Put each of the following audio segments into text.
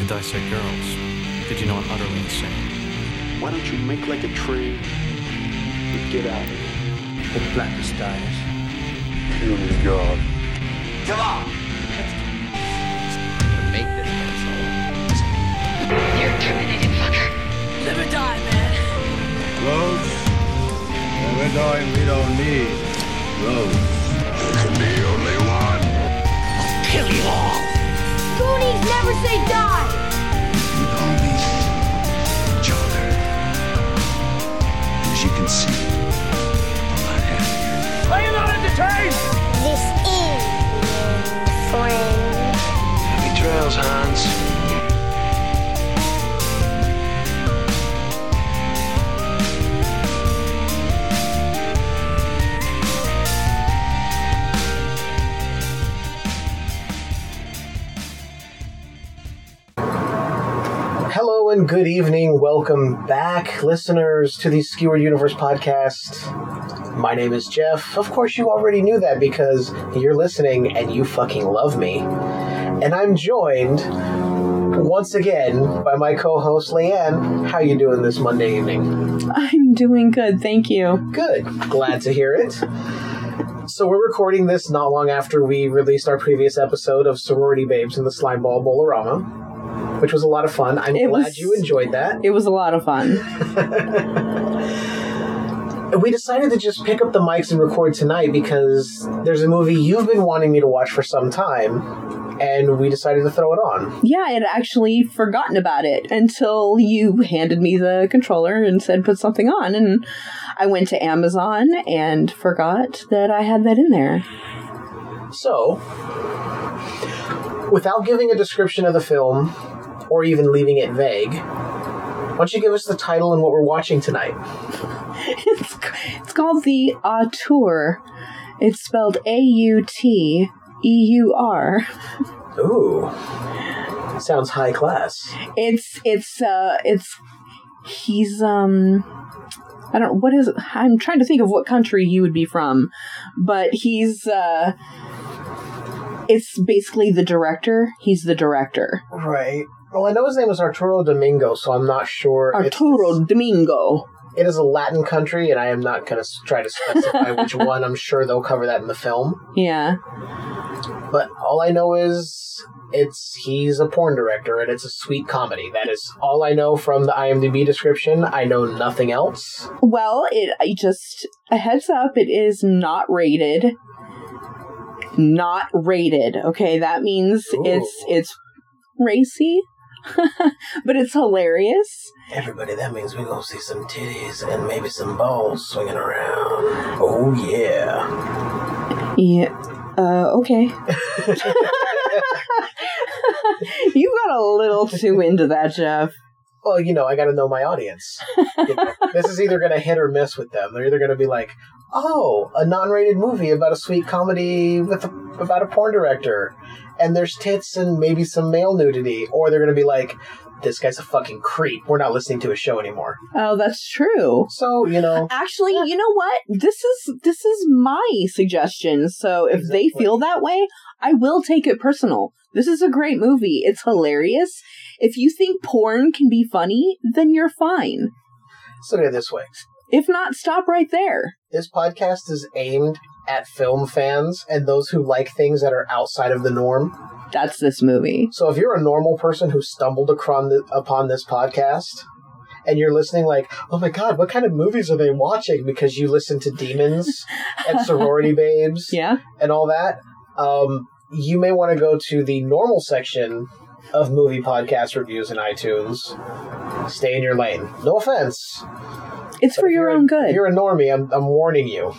to dissect girls. Did you know I'm utterly insane? Why don't you make like a tree and get out of here? The blackest dies. Killing oh, God. Come on! to make this pencil. You're terminated, fucker. Live or die, man. Roads? Well, we're going, we don't need roads. There can be only one. I'll Kill you all. Goonies never say die. We all need each other. As you can see, I'm not happier. Are you not entertained? This is friend. Happy trails, Hans. And good evening. Welcome back, listeners, to the Skewered Universe podcast. My name is Jeff. Of course, you already knew that because you're listening and you fucking love me. And I'm joined once again by my co-host Leanne. How you doing this Monday evening? I'm doing good, thank you. Good. Glad to hear it. So we're recording this not long after we released our previous episode of Sorority Babes in the Slimeball Bowl-O-Rama, which was a lot of fun. I'm It glad was- you enjoyed that. It was a lot of fun. we decided to just pick up the mics and record tonight because there's a movie you've been wanting me to watch for some time, and we decided to throw it on. Yeah, I had actually forgotten about it until you handed me the controller and said put something on, and I went to Amazon and forgot that I had that in there. So, without giving a description of the film or even leaving it vague, why don't you give us the title and what we're watching tonight? It's it's called the Auteur. It's spelled A U T E U R. Ooh, sounds high class. It's it's uh it's he's um I don't what is? I'm trying to think of what country he would be from, but he's uh it's basically the director. He's the director. Right. Well, I know his name is Arturo Domingo, so I'm not sure. Arturo Domingo. It is a Latin country, and I am not going to try to specify which one. I'm sure they'll cover that in the film. Yeah. But all I know is it's he's a porn director, and it's a sweet comedy. That is all I know from the IMDb description. I know nothing else. Well, it I just a heads up, it is not rated. Not rated. Okay, that means it's it's racy. but it's hilarious. Everybody, that means we're gonna see some titties and maybe some balls swinging around. Oh yeah. Yeah. Uh, okay. you got a little too into that, Jeff. Well, you know, I got to know my audience. You know, this is either going to hit or miss with them. They're either going to be like, "Oh, a non-rated movie about a sweet comedy with a, about a porn director, and there's tits and maybe some male nudity," or they're going to be like, "This guy's a fucking creep. We're not listening to his show anymore." Oh, that's true. So you know, Actually, you know what? This is this is my suggestion. So if they feel that way, I will take it personal. This is a great movie. It's hilarious. If you think porn can be funny, then you're fine. so look at it this way: If not, stop right there. this podcast is aimed at film fans and those who like things that are outside of the norm. That's this movie. So if you're a normal person who stumbled upon, this podcast and you're listening like, oh my god, what kind of movies are they watching? Because you listen to Demons and Sorority Babes Yeah? and all that, um, you may want to go to the normal section of movie podcast reviews in iTunes. Stay in your lane. No offense. It's but for your own If good. you're a normie, I'm, I'm warning you.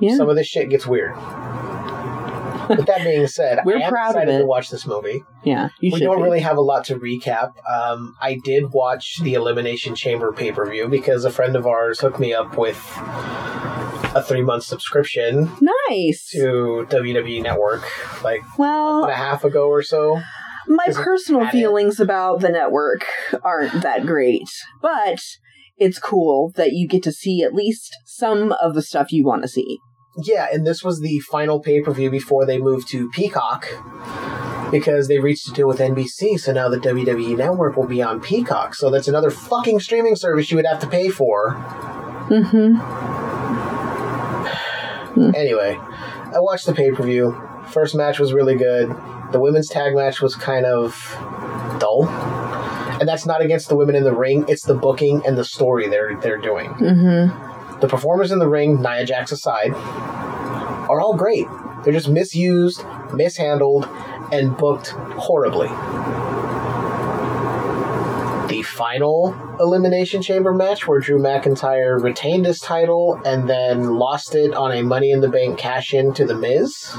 Yeah. Some of this shit gets weird. With that being said, We're I am proud of excited it. to watch this movie. yeah. You we don't be. really have a lot to recap. Um, I did watch the Elimination Chamber pay per view because a friend of ours hooked me up with a three month subscription Nice. to WWE Network like well, a half ago or so. my personal feelings about the network aren't that great, but it's cool that you get to see at least some of the stuff you want to see. Yeah, and this was the final pay per view before they moved to Peacock because they reached a deal with NBC, so now the WWE Network will be on Peacock. So that's another fucking streaming service you would have to pay for. Mm-hmm. Anyway, I watched the pay per view. First match was really good. The women's tag match was kind of dull. And that's not against the women in the ring, it's the booking and the story they're they're doing. Mm-hmm. The performers in the ring, Nia Jax aside, are all great. They're just misused, mishandled, and booked horribly. The final Elimination Chamber match, where Drew McIntyre retained his title and then lost it on a Money in the Bank cash in to The Miz.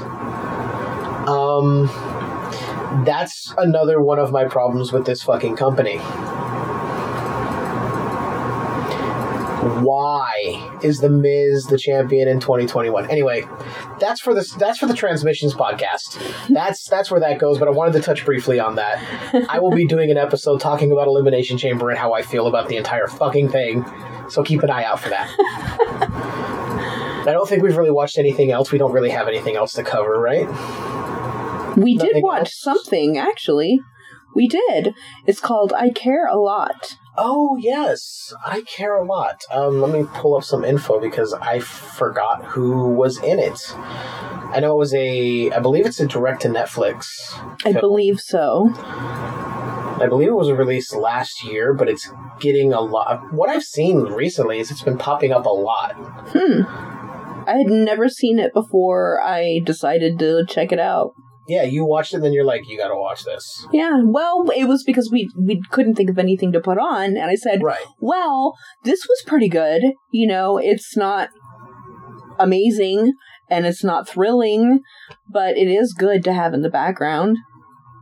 Um, that's another one of my problems with this fucking company. Why is the Miz the champion in 2021? Anyway, that's for this. That's for the transmissions podcast. That's that's where that goes. But I wanted to touch briefly on that. I will be doing an episode talking about Elimination Chamber and how I feel about the entire fucking thing. So keep an eye out for that. I don't think we've really watched anything else. We don't really have anything else to cover, right? We did watch else? something, actually. We did. It's called I Care a Lot. Oh yes, I care a lot. Um, let me pull up some info because I forgot who was in it. I know it was a, I believe it's a direct to Netflix. I film. believe so. I believe it was released last year, but it's getting a lot. What I've seen recently is it's been popping up a lot. Hmm. I had never seen it before I decided to check it out. Yeah, you watched it, and then you're like, you got to watch this. Yeah, well, it was because we we couldn't think of anything to put on, and I said, Right. "Well, this was pretty good. You know, it's not amazing and it's not thrilling, but it is good to have in the background."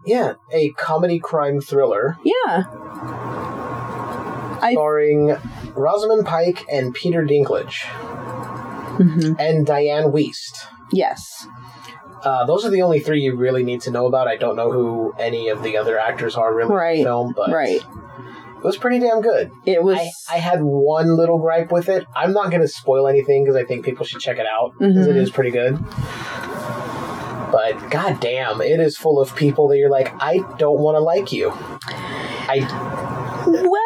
Yeah, a comedy crime thriller Yeah, I starring Rosamund Pike and Peter Dinklage Mhm. and Dianne Wiest. yes, Uh, those are the only three you really need to know about. I don't know who any of the other actors are really in the film, but right. it was pretty damn good. It was. I, I had one little gripe with it. I'm not going to spoil anything because I think people should check it out because Mhm. is pretty good. But god damn, it is full of people that you're like, I don't want to like you. I well,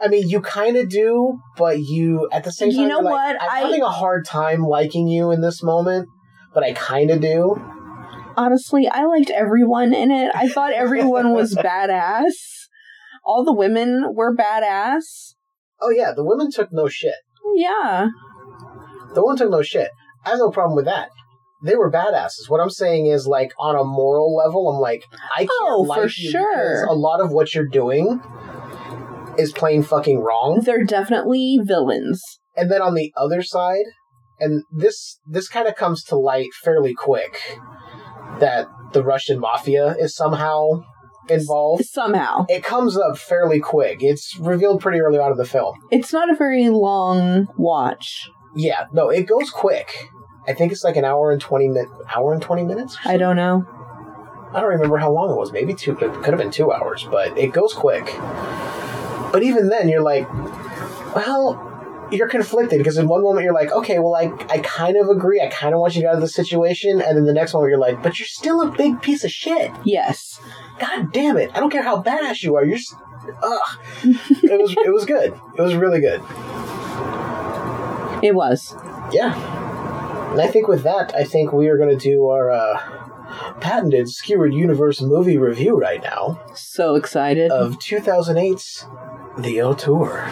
I mean, you kind of do, but you at the same time, You know like, what? I'm I- having a hard time liking you in this moment, but I kind of do. honestly, I liked everyone in it. I thought everyone was badass. All the women were badass. Oh yeah, the women took no shit. Yeah. The women took no shit. I have no problem with that. They were badasses. What I'm saying is, like, on a moral level, I'm like, I can't Oh, like for you sure. because a lot of what you're doing is plain fucking wrong. They're definitely villains. And then on the other side, and this this kind of comes to light fairly quick, that the Russian mafia is somehow involved. Somehow. It comes up fairly quick. It's revealed pretty early on in the film. It's not a very long watch. Yeah, no, it goes quick. I think it's like an hour and twenty minute hour and twenty minutes. I don't know. I don't remember how long it was. Maybe two. It could have been two hours, but it goes quick. But even then, you're like, well, you're conflicted because in one moment you're like, okay, well, I I kind of agree. I kind of want you to get out of the situation, and then the next moment you're like, but you're still a big piece of shit. Yes. God damn it! I don't care how badass you are. You're. s- Ugh. it was it was good. It was really good. It was. Yeah. And I think with that, I think we are going to do our uh, patented Skewered Universe movie review right now So excited. of 2008's The Auteur.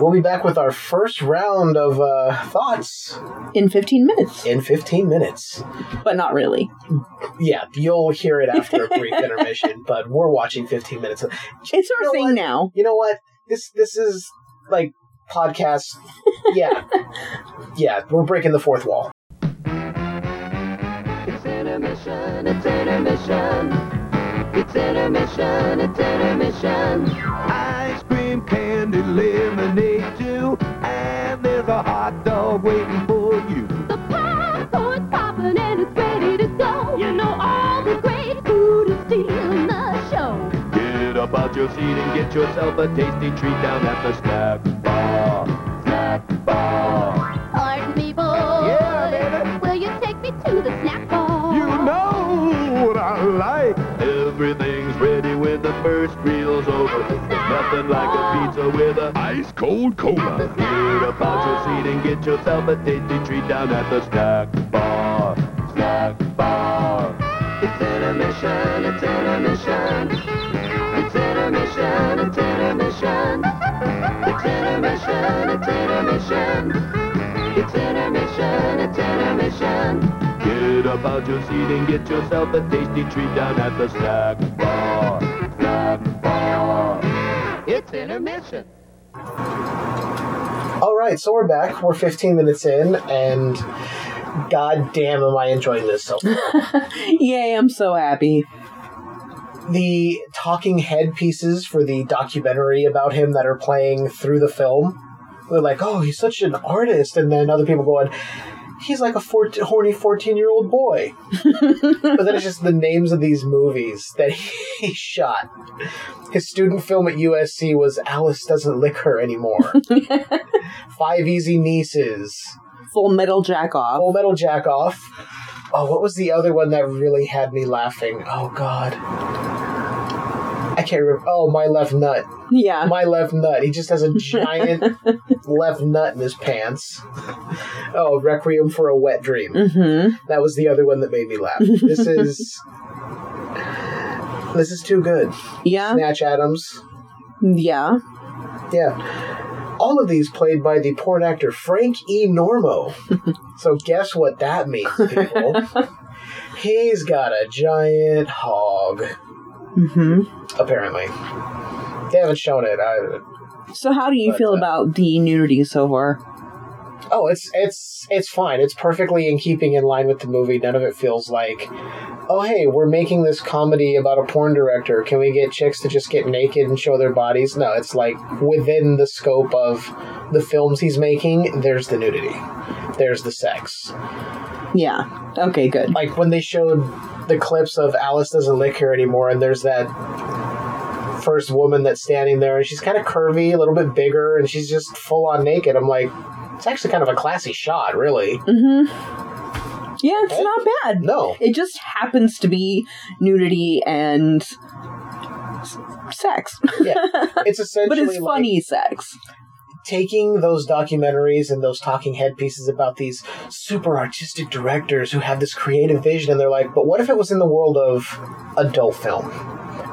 We'll be back with our first round of uh, thoughts in 15 minutes. in 15 minutes. But not really. Yeah, you'll hear it after a brief intermission, but we're watching 15 minutes. of- It's our know thing what? now. You know what? This this is like podcast. Yeah, yeah, we're breaking the fourth wall. It's intermission, it's intermission. It's intermission, it's intermission. Ice cream, candy, lemonade your seat and get yourself a tasty treat down at the snack bar. Snack bar. Pardon me, boy. Yeah, baby. Will you take me to the snack bar? You know what I like. Everything's ready when the first meal's over. Nothing like a pizza with a Ice cold cola. Get up out your seat and get yourself a tasty treat down at the snack bar. Snack bar. It's intermission, it's intermission. It's intermission, it's intermission. It's intermission, it's intermission. It's intermission, it's intermission. Get up out your seat and get yourself a tasty treat down at the snack bar. Snack bar. It's intermission. All right, so we're back. We're 15 minutes in, and god damn, am I enjoying this so far. Yay, I'm so happy. The talking head pieces for the documentary about him that are playing through the film. They're like, oh, he's such an artist. And then other people going, he's like a 14, horny 14 year old boy. but then it's just the names of these movies that he shot. His student film at USC was Alice Doesn't Lick Her Anymore. Five Easy Nieces. Full metal jack off. Full Metal Jack Off. Oh, what was the other one that really had me laughing? Oh, God. I can't remember. Oh, My Left Nut. Yeah. My Left Nut. He just has a giant left nut in his pants. Oh, Requiem for a Wet Dream. hmm That was the other one that made me laugh. This is. This is too good. Yeah. Snatch Adams. Yeah. Yeah. All of these played by the porn actor Frank E. Normo. so guess what that means, people? He's got a giant hog, hmm apparently. They haven't shown it. I, So, how do you feel uh, about the nudity so far? Oh, it's it's it's fine. It's perfectly in keeping in line with the movie. None of it feels like, oh hey, we're making this comedy about a porn director. Can we get chicks to just get naked and show their bodies? No, it's like within the scope of the films he's making. There's the nudity. There's the sex. Yeah. Okay, good. like when they showed the clips of Alice doesn't lick her anymore, and there's that first woman that's standing there, and she's kind of curvy, a little bit bigger, and she's just full on naked. I'm like, it's actually kind of a classy shot, really. hmm Yeah, it's Okay. not bad. No, It just happens to be nudity and sex. yeah, it's essentially but it's like funny sex. Taking those documentaries and those talking head pieces about these super artistic directors who have this creative vision, and they're like, but what if it was in the world of adult film?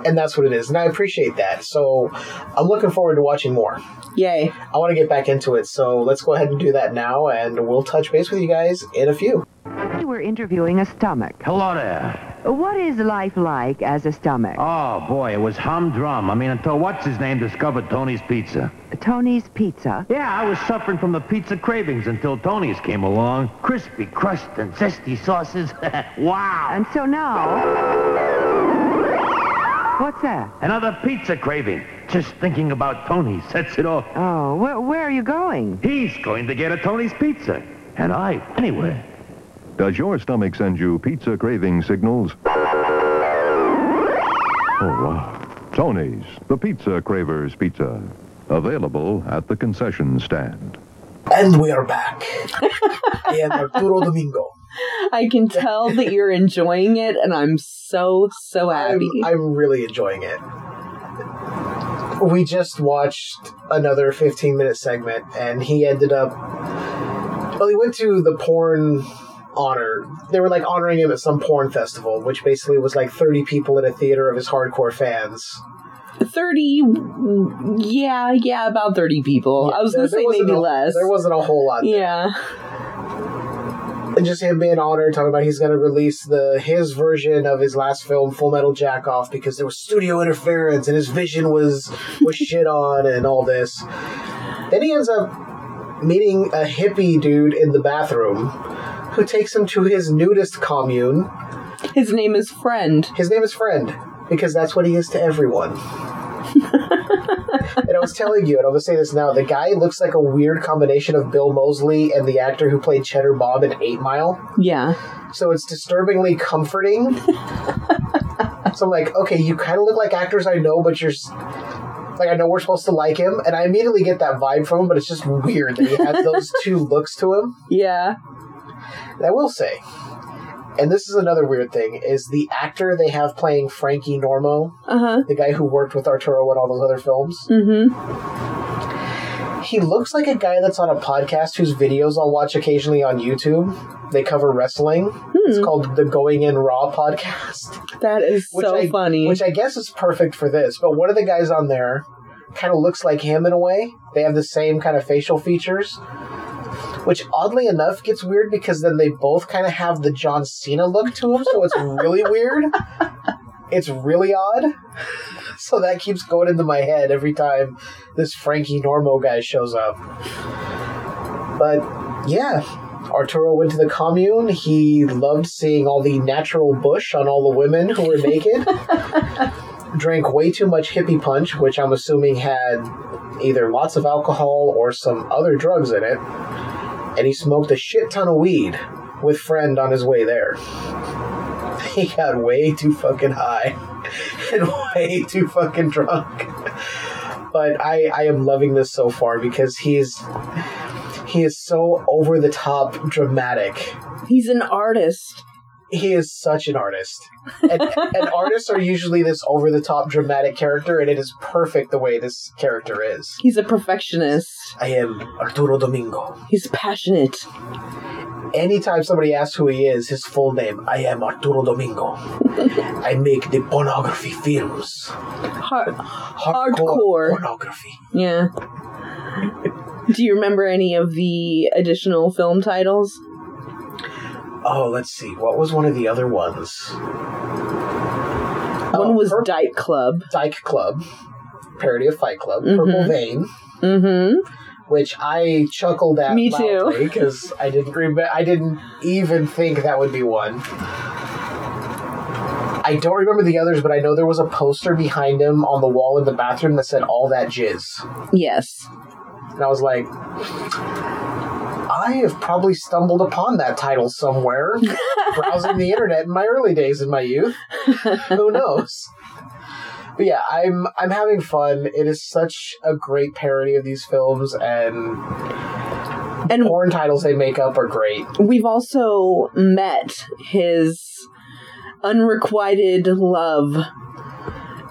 And that's what it is, and I appreciate that. So I'm looking forward to watching more. Yay. I want to get back into it, so let's go ahead and do that now, and we'll touch base with you guys in a few. We're interviewing a stomach. Hello there. What is life like as a stomach? Oh, boy, it was humdrum. I mean, until what's-his-name discovered Tony's Pizza. Tony's Pizza. Yeah, I was suffering from the pizza cravings until Tony's came along. Crispy crust and zesty sauces. wow. And so now. What's that? Another pizza craving. Just thinking about Tony sets it off. Oh, where, where are you going? He's going to get a Tony's Pizza. And I, anyway. Does your stomach send you pizza craving signals? Oh, wow. Tony's, the Pizza Cravers Pizza. Available at the concession stand. And we are back. I am Arturo Domingo. I can tell that you're enjoying it, and I'm so, so I'm, happy. I'm really enjoying it. We just watched another 15 minute segment, and he ended up. Well, he went to the porn honor. They were like honoring him at some porn festival, which basically was like 30 people in a theater of his hardcore fans. 30, yeah, yeah, about 30 people. I was There- to there say maybe a- less. There wasn't a whole lot. there. Yeah. and just him being honored, talking about he's going to release the his version of his last film, Full Metal Jack Off, because there was studio interference and his vision was was shit on and all this. Then he ends up meeting a hippie dude in the bathroom who takes him to his nudist commune. His name is Friend. His name is Friend because that's what he is to everyone. and I was telling you, and I'm gonna say this now: the guy looks like a weird combination of Bill Moseley and the actor who played Cheddar Bob in Eight Mile. Yeah. So it's disturbingly comforting. so I'm like, okay, you kind of look like actors I know, but you're like, I know we're supposed to like him, and I immediately get that vibe from him, but it's just weird that he has those two looks to him. Yeah. And I will say, and this is another weird thing, is the actor they have playing Frankie Normo, Uh huh. the guy who worked with Arturo in all those other films. Mm-hmm. He looks like a guy that's on a podcast whose videos I'll watch occasionally on YouTube. They cover wrestling. It's called the Going In Raw podcast. That is so I, funny. Which I guess is perfect for this. But one of the guys on there kind of looks like him in a way. They have the same kind of facial features. Which oddly enough gets weird because then they both kind of have the John Cena look to them, so it's really weird. It's really odd. So that keeps going into my head every time this Frankie Normo guy shows up. But yeah, Arturo went to the commune. He loved seeing all the natural bush on all the women who were naked. Drank way too much hippie punch, which I'm assuming had either lots of alcohol or some other drugs in it. And he smoked a shit ton of weed with friend on his way there. He got way too fucking high and way too fucking drunk. But I, I am loving this so far because he's he is so over the top dramatic. He's an artist. He is such an artist. And, and artists are usually this over the top dramatic character, and it is perfect the way this character is. He's a perfectionist. I am Arturo Domingo. He's passionate. Anytime somebody asks who he is, his full name, I am Arturo Domingo. I make the pornography films. Hard, Hardcore hardcore. pornography. Yeah. Do you remember any of the additional film titles? Oh, let's see. What was one of the other ones? One Oh, was Pur- Dyke Club. Dyke Club, parody of Fight Club. Purple Vein, Mm-hmm. which I chuckled at Me too. because I didn't remember. I didn't even think that would be one. I don't remember the others, but I know there was a poster behind him on the wall in the bathroom that said "All that jizz," Yes. and I was like, I have probably stumbled upon that title somewhere, browsing the internet in my early days in my youth. Who knows? But yeah, I'm I'm having fun. It is such a great parody of these films, and And porn titles they make up are great. we've also met his unrequited love.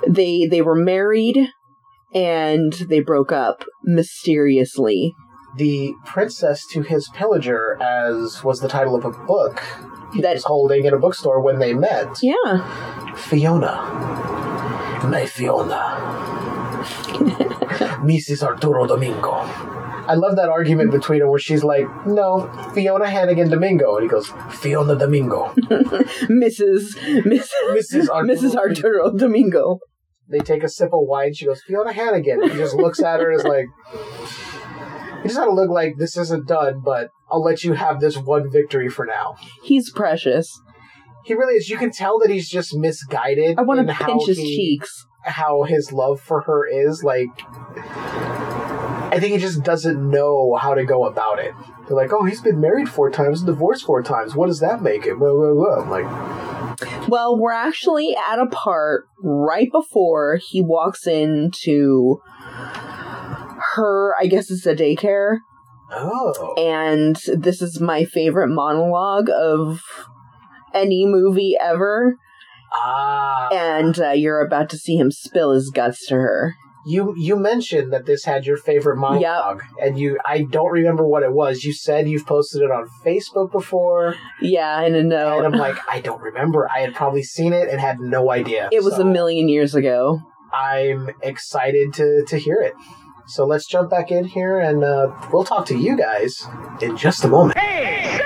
They they were married and they broke up mysteriously. The Princess to His Pillager, as was the title of a book he That- was holding in a bookstore when they met. Yeah. Fiona. My Fiona. Mrs. Arturo Domingo. I love that argument between them where she's like, no, Fiona Hannigan Domingo. And he goes, Fiona Domingo. Mrs. Miss, Mrs. Arturo. Mrs. Arturo Domingo. They take a sip of wine. She goes, Fiona Hannigan. He just looks at her and is like, you just had to look like this isn't done, but I'll let you have this one victory for now. He's precious. He really is. You can tell that he's just misguided. I want to pinch his he- cheeks. How his love for her is. Like, I think he just doesn't know how to go about it. They're like, oh, he's been married four times and divorced four times. What does that make it? Blah, blah, blah. I'm like, Well, we're actually at a part right before he walks into her, I guess it's a daycare. oh. And this is my favorite monologue of any movie ever. Ah. And uh, you're about to see him spill his guts to her. You you mentioned that this had your favorite monologue, and you I don't remember what it was. You said you've posted it on Facebook before, Yeah, I don't know. and I'm like, I don't remember. I had probably seen it and had no idea. it was So a million years ago. I'm excited to to hear it. So let's jump back in here, and uh, we'll talk to you guys in just a moment. Hey,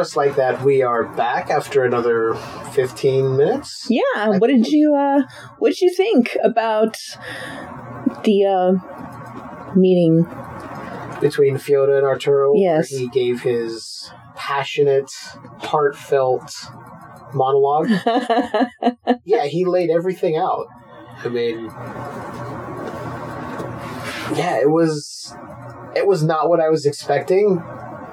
just like that, we are back after another 15 minutes. Yeah, what did you uh what did you think about the uh, meeting. between Fiona and Arturo. Yes. he gave his passionate, heartfelt monologue. yeah, he laid everything out. I mean, yeah, it was it was not what I was expecting,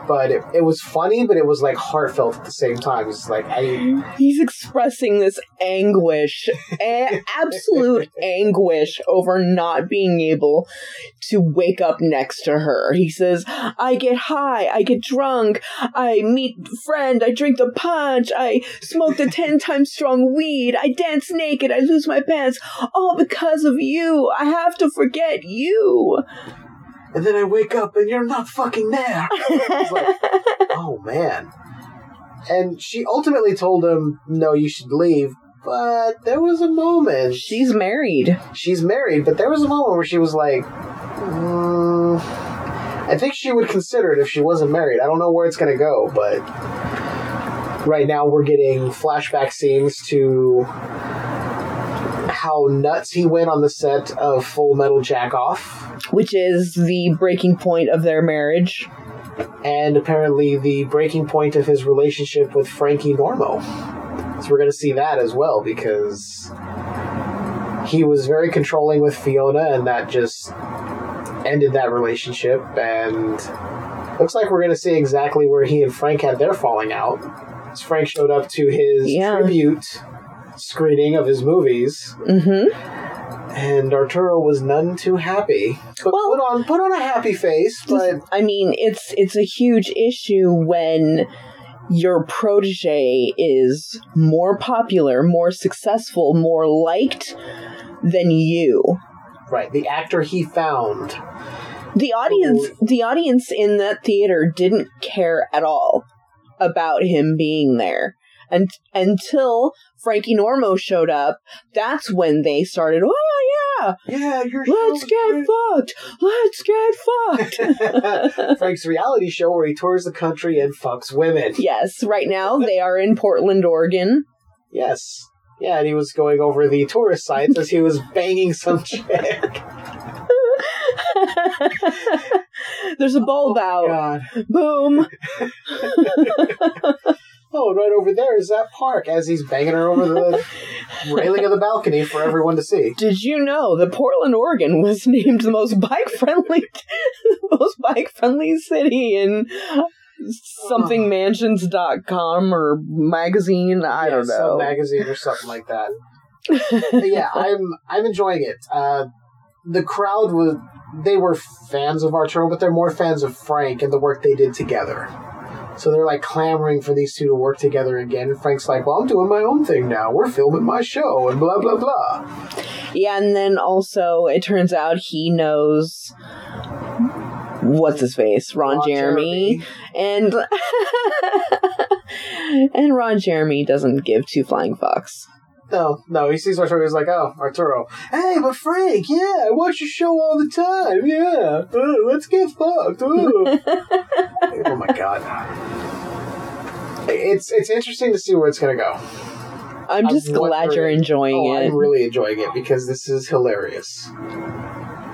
but it, it was funny, but it was like heartfelt at the same time. It's like I He's expressing this anguish, a- absolute anguish over not being able to wake up next to her. He says, I get high, I get drunk, I meet friend, I drink the punch, I smoke the 10 times strong weed, I dance naked, I lose my pants, all because of you. I have to forget you. And then I wake up and you're not fucking there. It's like, oh man. And she ultimately told him, "No, you should leave." But there was a moment. She's married. She's married, but there was a moment where she was like, mm, "I think she would consider it if she wasn't married." I don't know where it's gonna go, but right now we're getting flashback scenes to how nuts he went on the set of Full Metal Jack Off. Which is the breaking point of their marriage. and apparently the breaking point of his relationship with Frankie Normo. So we're going to see that as well because he was very controlling with Fiona, and that just ended that relationship. And looks like we're going to see exactly where he and Frank had their falling out. As Frank showed up to his Yeah. tribute screening of his movies, Mm-hmm. and Arturo was none too happy. But Well- put on put on a happy face, but I mean, it's it's a huge issue when your protege is more popular, more successful, more liked than you. right, the actor he found The audience the audience in that theater didn't care at all about him being there. And until Frankie Normo showed up, that's when they started, "Oh yeah, Yeah, you're let's get fucked. Let's get fucked." Frank's reality show where he tours the country and fucks women. Yes, right now they are in Portland, Oregon. Yes. Yeah, and he was going over the tourist sites as he was banging some chick. There's a bulb oh, out. God. Boom. Oh, right over there is that park as he's banging her over the railing of the balcony for everyone to see. Did you know that Portland, Oregon was named the most bike friendly most bike friendly city in somethingmansions.com or magazine? I Yeah, don't Some know. magazine or something like that. Yeah, I'm I'm enjoying it. Uh, the crowd was they were fans of Arturo, but they're more fans of Frank and the work they did together. So they're like clamoring for these two to work together again. And Frank's like, "Well, I'm doing my own thing now. We're filming my show and blah blah blah." Yeah, and then also it turns out he knows what's his face, Ron, Ron Jeremy, and and Ron Jeremy doesn't give two flying fucks. No, no, he sees Arturo. He's like, "Oh, Arturo. Hey, but Frank, yeah, I watch your show all the time. Yeah, let's get fucked." uh." oh my god. It's it's interesting to see where it's gonna go. I'm just I'm glad you're enjoying oh, it. I'm really enjoying it because this is hilarious.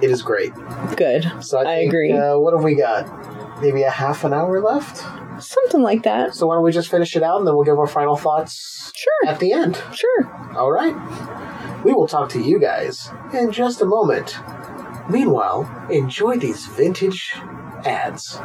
It is great. Good. So I, I agree. Uh, what have we got? Maybe a half an hour left. Something like that. So why don't we just finish it out and then we'll give our final thoughts Sure. at the end. Sure. All right. We will talk to you guys in just a moment. Meanwhile, enjoy these vintage ads.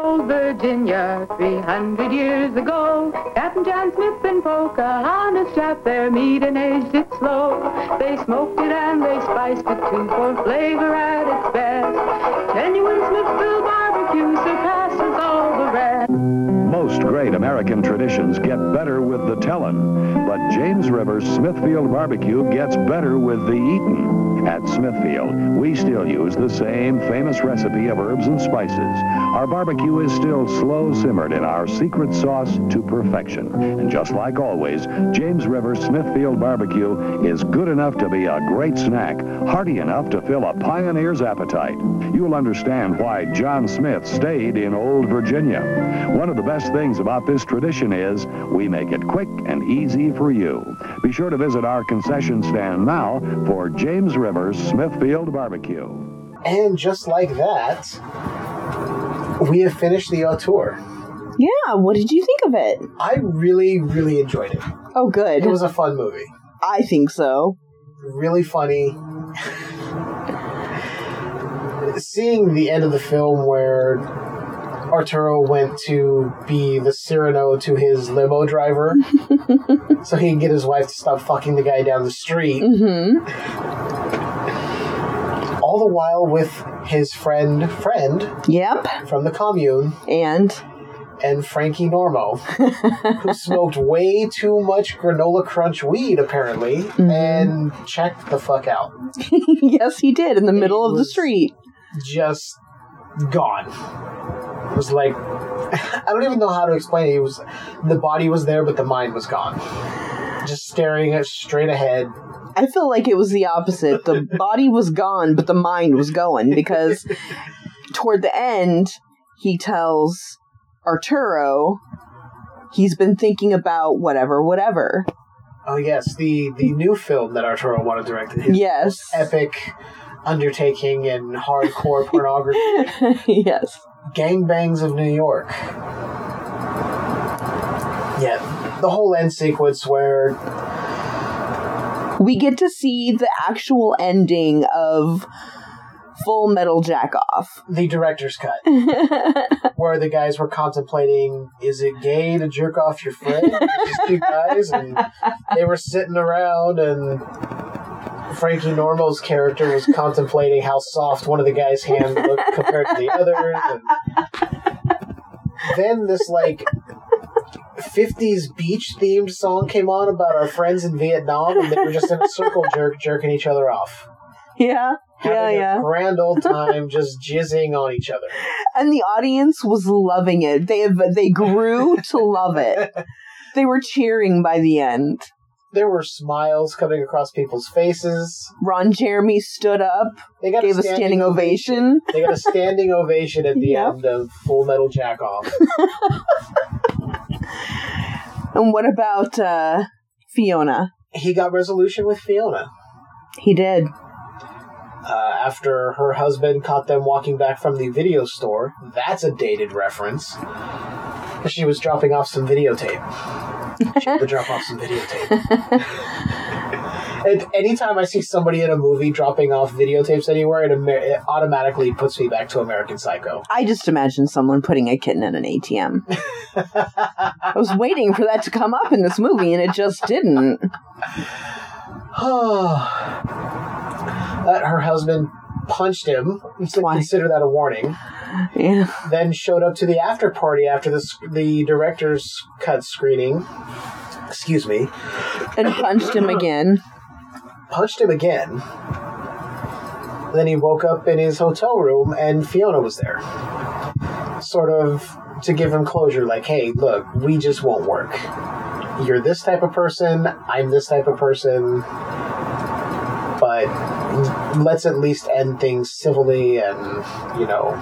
Old Virginia, 300 years ago, Captain John Smith and Pocahontas trapped their meat and aged it slow. They smoked it and they spiced it too for flavor at its best. Genuine Smithfield barbecue surpasses all the rest. Most great American traditions get better with the tellin', but James Rivers Smithfield Barbecue gets better with the eatin'. At Smithfield, we still use the same famous recipe of herbs and spices. Our barbecue is still slow simmered in our secret sauce to perfection. And just like always, James Rivers Smithfield Barbecue is good enough to be a great snack, hearty enough to fill a pioneer's appetite. You'll understand why John Smith stayed in Old Virginia. One of the best things about about this tradition is we make it quick and easy for you. Be sure to visit our concession stand now for James Rivers Smithfield Barbecue. And just like that, we have finished the auteur. Yeah, what did you think of it? I really, really enjoyed it. Oh, good. It was a fun movie. I think so. Really funny. Seeing the end of the film where Arturo went to be the Cyrano to his limo driver so he can get his wife to stop fucking the guy down the street. Mm-hmm. All the while with his friend, friend Yep. from the commune, And and Frankie Normo, who smoked way too much granola crunch weed, apparently, and checked the fuck out. yes, he did in the middle of the street. Just gone. Was like, I don't even know how to explain it. It was, the body was there, but the mind was gone. Just staring at straight ahead. I feel like it was the opposite. The body was gone, but the mind was going because toward the end, he tells Arturo he's been thinking about whatever, whatever. Oh yes, the the new film that Arturo wanted directed. His Yes. epic undertaking in hardcore pornography. yes. Gangbangs of New York. Yeah, the whole end sequence where We get to see the actual ending of Full Metal Jack Off. the director's cut, where the guys were contemplating, is it gay to jerk off your friend? These two guys, and they were sitting around, and Frankie Normo's character was contemplating how soft one of the guys' hands looked compared to the others. And then this like 50s beach themed song came on about our friends in Vietnam, and they were just in a circle jerk jerking each other off. Yeah. Yeah, Having a yeah. grand old time just jizzing on each other. And the audience was loving it. They have, they grew to love it. They were cheering by the end. There were smiles coming across people's faces. Ron Jeremy stood up, They got gave a standing ovation. They got a standing ovation at the Yep. end of Full Metal Jack Off. And what about uh, Fiona? He got resolution with Fiona. He did. Uh, after her husband caught them walking back from the video store. That's a dated reference. She was dropping off some videotape. To drop off some videotape. and anytime I see somebody in a movie dropping off videotapes anywhere, it, Amer- it automatically puts me back to American Psycho. I just imagine someone putting a kitten in an ATM. I was waiting for that to come up in this movie, and it just didn't. her husband punched him. So consider that a warning. Yeah. Then showed up to the after party after the the director's cut screening. Excuse me. And punched him again. Punched him again. Then he woke up in his hotel room and Fiona was there. Sort of to give him closure, like, hey, look, we just won't work. You're this type of person, I'm this type of person, let's at least end things civilly and, you know,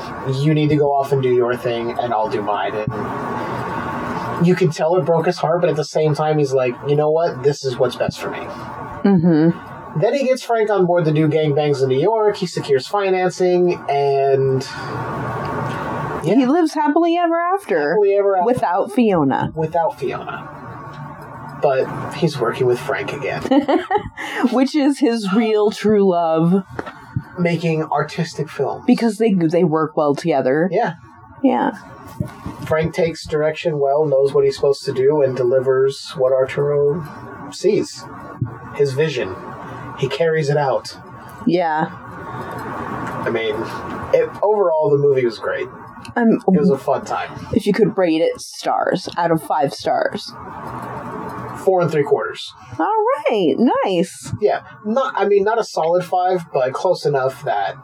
you need to go off and do your thing and I'll do mine. And you can tell it broke his heart, but at the same time, he's like, you know what? This is what's best for me. Mm-hmm. Then he gets Frank on board to do gangbangs in New York. He secures financing, and Yeah. He lives happily ever after. Happily ever after. Without Fiona. without Fiona. But he's working with Frank again, Which is his real true love. making artistic films. Because they they work well together. Yeah. Yeah. Frank takes direction well, knows what he's supposed to do, and delivers what Arturo sees. His vision. He carries it out. Yeah. I mean, it, overall, the movie was great. Um, It was a fun time. if you could rate it stars out of five stars. Four and three quarters. All right, nice. Yeah, not. I mean, not a solid five, but close enough that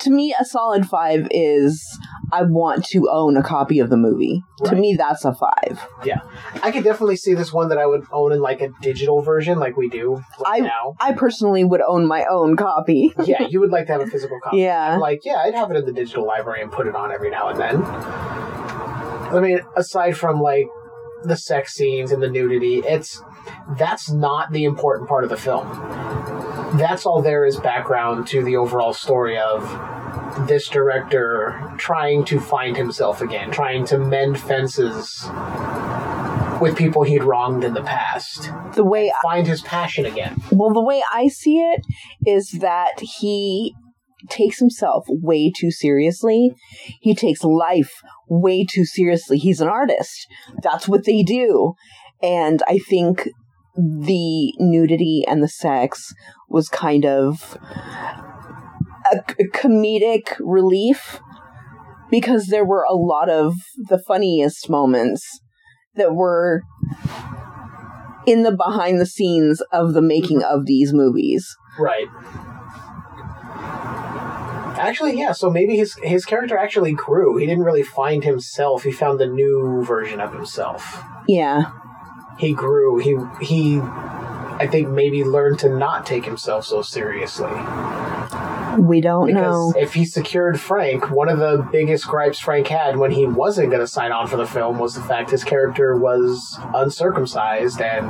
To me, a solid five is I want to own a copy of the movie. To me, that's a five. yeah, I could definitely see this one that I would own in like a digital version, like we do right I now. I personally would own my own copy. Yeah, you would like to have a physical copy. Yeah. Like, yeah, I'd have it in the digital library and put it on every now and then. I mean, aside from like the sex scenes and the nudity. It's that's not the important part of the film. That's all there is background to the overall story of this director trying to find himself again, trying to mend fences with people he'd wronged in the past. The way find his passion again. Well, the way I see it is that he takes himself way too seriously. He takes life way too seriously. He's an artist. That's what they do. And I think the nudity and the sex was kind of a, comedic relief because there were a lot of the funniest moments that were in the behind the scenes of the making of these movies. Right. Actually, yeah. So maybe his his character actually grew. He didn't really find himself. He found the new version of himself. Yeah. He grew. He he. I think maybe learned to not take himself so seriously. We don't Because know. if he secured Frank, one of the biggest gripes Frank had when he wasn't going to sign on for the film was the fact his character was uncircumcised, and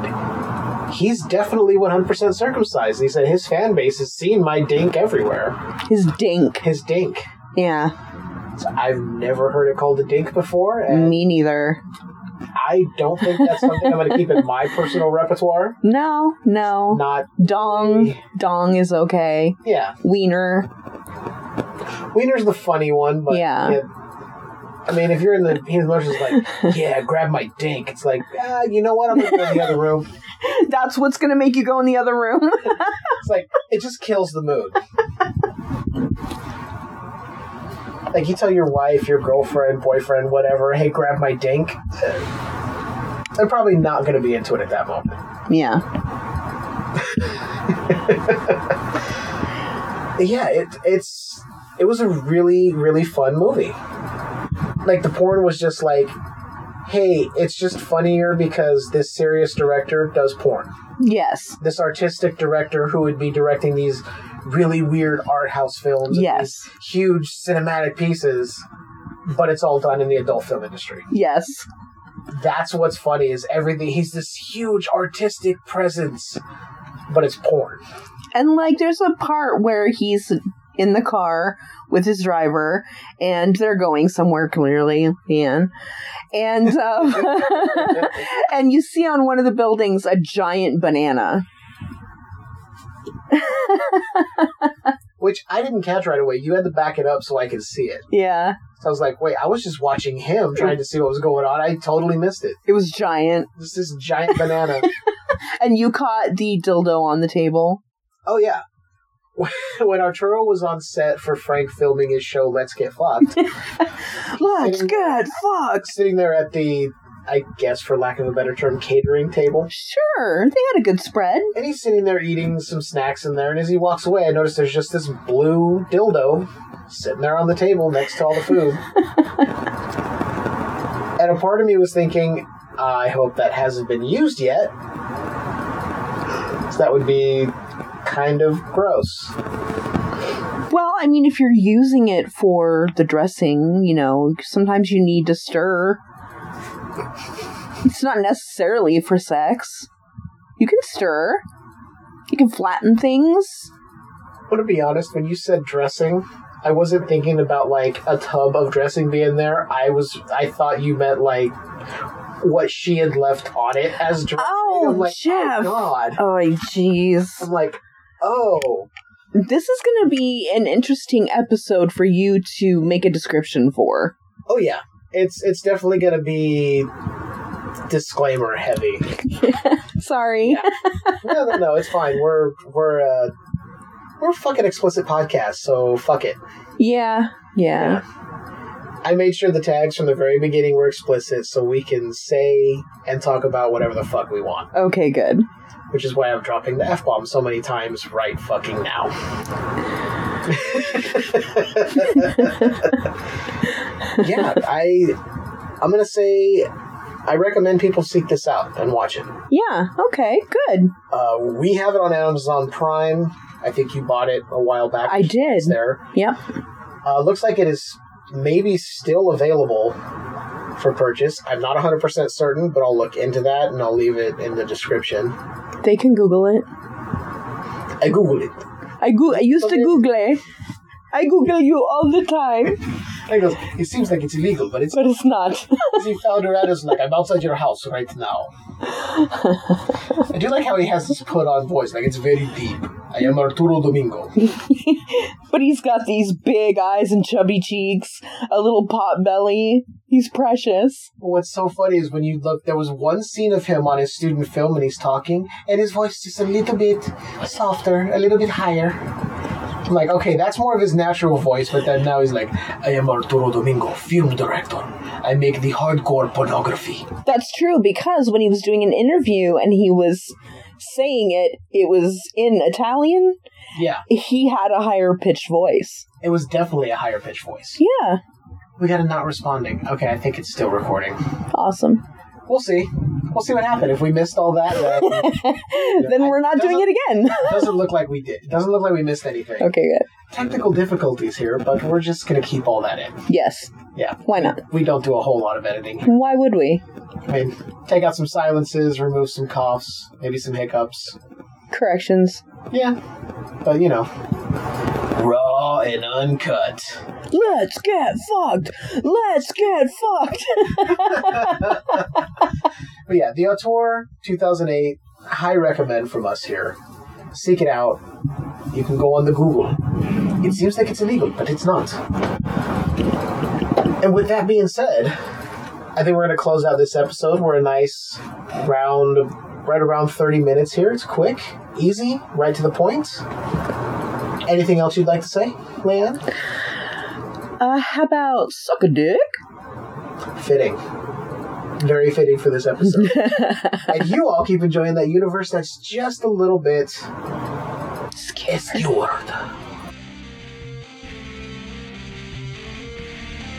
he's definitely 100% circumcised. He said his fan base has seen my dink everywhere. His dink. His dink. Yeah. So I've never heard it called a dink before, and Me neither. I don't think that's something I'm going to keep in my personal repertoire. No, no. Not dong. Dong is okay. Yeah. Wiener. Wiener's the funny one, but Yeah. I mean, if you're in the of emotions, like, yeah, grab my dink. It's like, ah, you know what? I'm gonna go in the other room. That's what's gonna make you go in the other room. It's like it just kills the mood. Like you tell your wife, your girlfriend, boyfriend, whatever, hey, grab my dink. They're probably not going to be into it at that moment. yeah. yeah, it it's it was a really really fun movie. Like the porn was just like, hey, it's just funnier because this serious director does porn. Yes. This artistic director who would be directing these really weird art house films, Yes. these huge cinematic pieces, but it's all done in the adult film industry. Yes. That's what's funny is everything. He's this huge artistic presence, but it's porn. And like there's a part where he's in the car with his driver and they're going somewhere clearly man and um, and you see on one of the buildings a giant banana Which I didn't catch right away. You had to back it up so I could see it. yeah So I was like, wait, I was just watching him trying to see what was going on. I totally missed it. it was giant Just this giant banana. and you caught the dildo on the table Oh yeah. When Arturo was on set for Frank filming his show Let's Get Fucked, let's get fucked sitting there at the I guess for lack of a better term, catering table. sure they had a good spread And he's sitting there eating some snacks in there, and as he walks away, I notice there's just this blue dildo sitting there on the table next to all the food. and a part of me was thinking, I hope that hasn't been used yet. So that would be kind of gross. Well, I mean, if you're using it for the dressing, you know, sometimes you need to stir. It's not necessarily for sex. You can stir. You can flatten things. But to be honest, when you said dressing, I wasn't thinking about like a tub of dressing being there. I was, I thought you meant like what she had left on it as dressing. Oh, I'm like, oh, Jeff. Oh God. Oh, jeez. I'm like, oh. This is going to be an interesting episode for you to make a description for. Oh yeah, it's it's definitely gonna be disclaimer heavy. Sorry. no, no, no, it's fine. We're we're uh we're a fucking explicit podcast, so fuck it. Yeah, yeah. I made sure the tags from the very beginning were explicit, so we can say and talk about whatever the fuck we want. Okay, good. Which is why I'm dropping the f bomb so many times right fucking now. yeah, I I'm gonna say I recommend people seek this out and watch it. Yeah, okay, good. Uh, we have it on Amazon Prime. I think you bought it a while back. I did. It's there. Yep. Uh, looks like it is maybe still available. For purchase. I'm not 100% certain, but I'll look into that and I'll leave it in the description. They can Google it. I Google it. I go- I used to Google it. I Google you all the time, And he goes, it seems like it's illegal, but it's but it's not. he found her at us like, I'm outside your house right now. I do like how he has this put on voice, like it's very deep. I am Arturo Domingo. but he's got these big eyes and chubby cheeks, a little pot belly. He's precious. What's so funny is when you look, there was one scene of him on his student film and he's talking, and his voice is just a little bit softer, a little bit higher. I'm like, okay, that's more of his natural voice, but then now he's like, I am Arturo Domingo, film director. I make the hardcore pornography. That's true because when he was doing an interview and he was saying it, it was in Italian. Yeah, He had a higher pitched voice. it was definitely a higher pitched voice. Yeah, We got a not responding. Okay, I think it's still recording. awesome. We'll see. We'll see what happened. If we missed all that, then then we're not doing it again. it doesn't look like we did. It doesn't look like we missed anything. okay, good. Technical difficulties here, but we're just going to keep all that in. Yes. Yeah. Why not? We don't do a whole lot of editing. Why would we? I mean, take out some silences, remove some coughs, maybe some hiccups. Corrections. Yeah. But, you know, raw and uncut. Let's get fucked. Let's get fucked. But yeah, The Auteur 2008, high recommend from us here. Seek it out. You can go on the Google. It seems like it's illegal, but it's not. And with that being said, I think we're going to close out this episode. We're a nice round, right around 30 minutes here. It's quick, easy, right to the point. Anything else you'd like to say, Leanne? uh, how about suck a dick? Fitting. Very fitting for this episode. and you all keep enjoying that universe that's just a little bit skewered.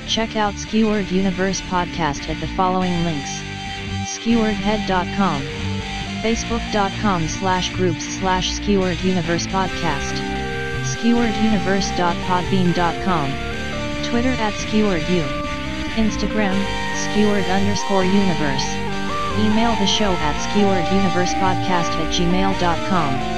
Check out Skewered Universe podcast at the following links. Skeweredhead.com Facebook.com slash groups slash Skewered Universe podcast SkeweredUniverse.podbean.com Twitter at SkeweredU Instagram, Skewered underscore universe. Email the show at skewereduniversepodcast at gmail.com